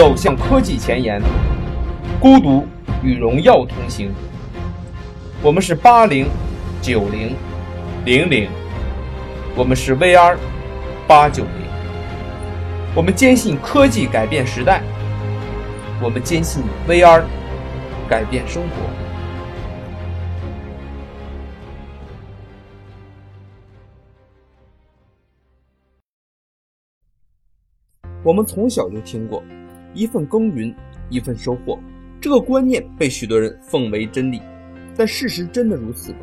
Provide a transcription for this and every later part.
走向科技前沿，孤独与荣耀同行。我们是八零、九零、零零，我们是 VR 八九零。我们坚信科技改变时代，我们坚信 VR 改变生活。我们从小就听过“一份耕耘一份收获”这个观念，被许多人奉为真理。但事实真的如此吗？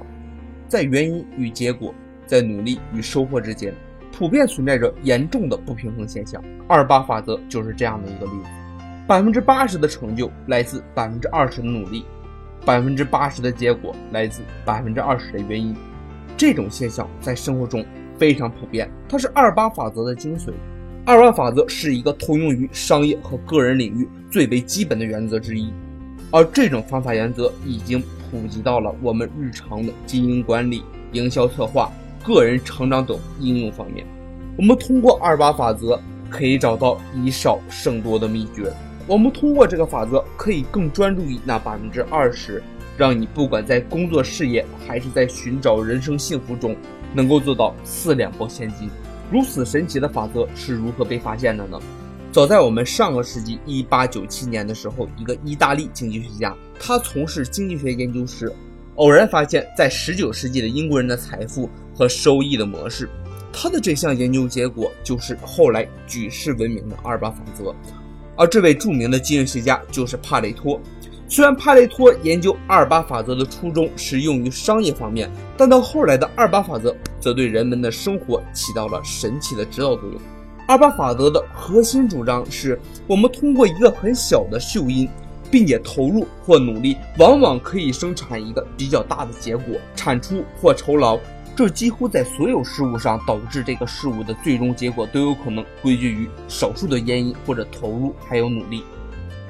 在原因与结果，在努力与收获之间，普遍存在着严重的不平衡现象。二八法则就是这样的一个例子：百分之八十的成就来自百分之二十的努力，百分之八十的结果来自百分之二十的原因。这种现象在生活中非常普遍，它是二八法则的精髓。二八法则是一个通用于商业和个人领域最为基本的原则之一，而这种方法原则已经普及到了我们日常的经营管理、营销策划、个人成长等应用方面。我们通过二八法则可以找到以少胜多的秘诀。我们通过这个法则可以更专注于那百分之二十，让你不管在工作事业还是在寻找人生幸福中，能够做到四两拨千斤。如此神奇的法则是如何被发现的呢？早在我们上个世纪一八九七年的时候，一个意大利经济学家，他从事经济学研究时，偶然发现，在十九世纪的英国人的财富和收益的模式。他的这项研究结果就是后来举世闻名的二八法则。而这位著名的经济学家就是帕累托。虽然帕累托研究二八法则的初衷是用于商业方面，但到后来的二八法则则对人们的生活起到了神奇的指导作用。二八法则的核心主张是我们通过一个很小的诱因，并且投入或努力，往往可以生产一个比较大的结果，产出或酬劳。这几乎在所有事物上导致这个事物的最终结果都有可能归结于少数的原因或者投入还有努力。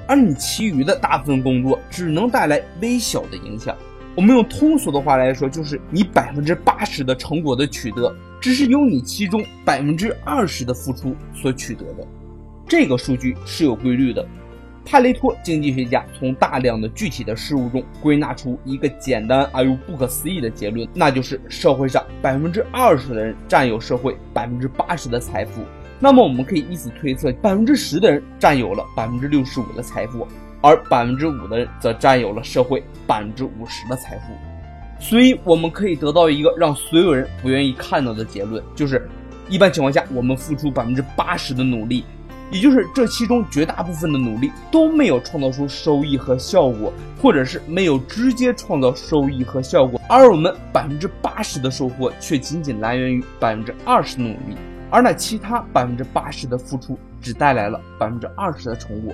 而你其余的大部分工作只能带来微小的影响。我们用通俗的话来说，就是你百分之八十的成果的取得，只是由你其中百分之二十的付出所取得的。这个数据是有规律的。帕雷托经济学家从大量的具体的事物中归纳出一个简单而又不可思议的结论，那就是社会上百分之二十的人占有社会百分之八十的财富。那么我们可以以此推测，百分之十的人占有了百分之六十五的财富，而百分之五的人则占有了社会百分之五十的财富。所以我们可以得到一个让所有人不愿意看到的结论，就是一般情况下，我们付出百分之八十的努力，也就是这其中绝大部分的努力都没有创造出收益和效果，或者是没有直接创造收益和效果，而我们百分之八十的收获却仅仅来源于百分之二十努力。而那其他百分之八十的付出，只带来了百分之二十的成果。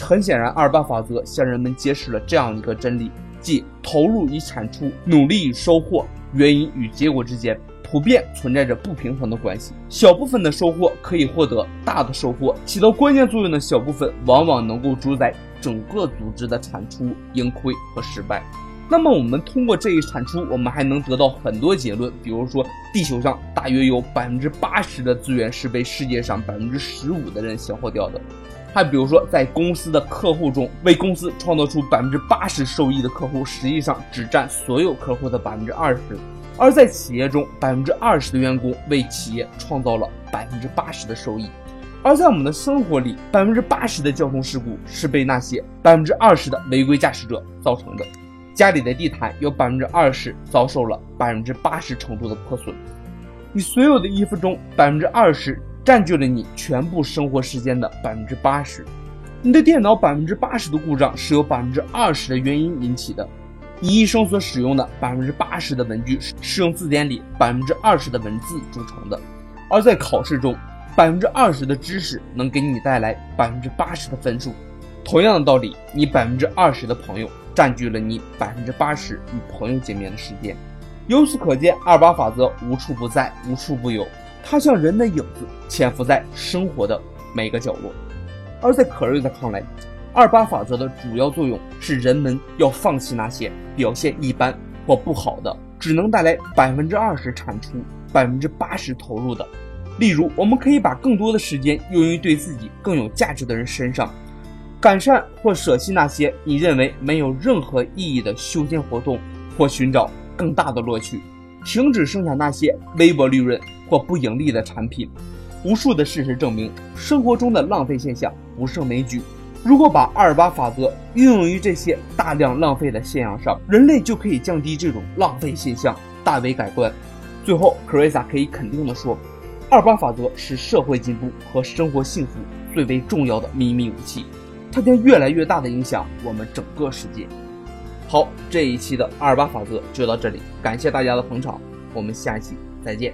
很显然，二八法则向人们揭示了这样一个真理：即投入与产出、努力与收获、原因与结果之间，普遍存在着不平衡的关系。小部分的收获可以获得大的收获，起到关键作用的小部分，往往能够主宰整个组织的产出、盈亏和失败。那么我们通过这一产出，我们还能得到很多结论。比如说，地球上大约有百分之八十的资源是被世界上百分之十五的人消耗掉的。还比如说，在公司的客户中，为公司创造出百分之八十收益的客户，实际上只占所有客户的百分之二十。而在企业中，百分之二十的员工为企业创造了百分之八十的收益。而在我们的生活里，百分之八十的交通事故是被那些百分之二十的违规驾驶者造成的。家里的地毯有百分之二十遭受了百分之八十程度的破损，你所有的衣服中百分之二十占据了你全部生活时间的百分之八十，你的电脑百分之八十的故障是由百分之二十的原因引起的，你一生所使用的百分之八十的文具是用字典里百分之二十的文字组成的，而在考试中，百分之二十的知识能给你带来百分之八十的分数，同样的道理，你百分之二十的朋友。占据了你百分之八十与朋友见面的时间，由此可见，二八法则无处不在，无处不有，它像人的影子，潜伏在生活的每个角落。而在可瑞的看来，二八法则的主要作用是人们要放弃那些表现一般或不好的，只能带来百分之二十产出、百分之八十投入的。例如，我们可以把更多的时间用于对自己更有价值的人身上。改善或舍弃那些你认为没有任何意义的休闲活动，或寻找更大的乐趣。停止生产那些微薄利润或不盈利的产品。无数的事实证明，生活中的浪费现象不胜枚举。如果把二八法则运用于这些大量浪费的现象上，人类就可以降低这种浪费现象，大为改观。最后，克瑞萨可以肯定地说，二八法则是社会进步和生活幸福最为重要的秘密武器，它将越来越大的影响我们整个世界。好，这一期的二八法则就到这里，感谢大家的捧场，我们下一期再见。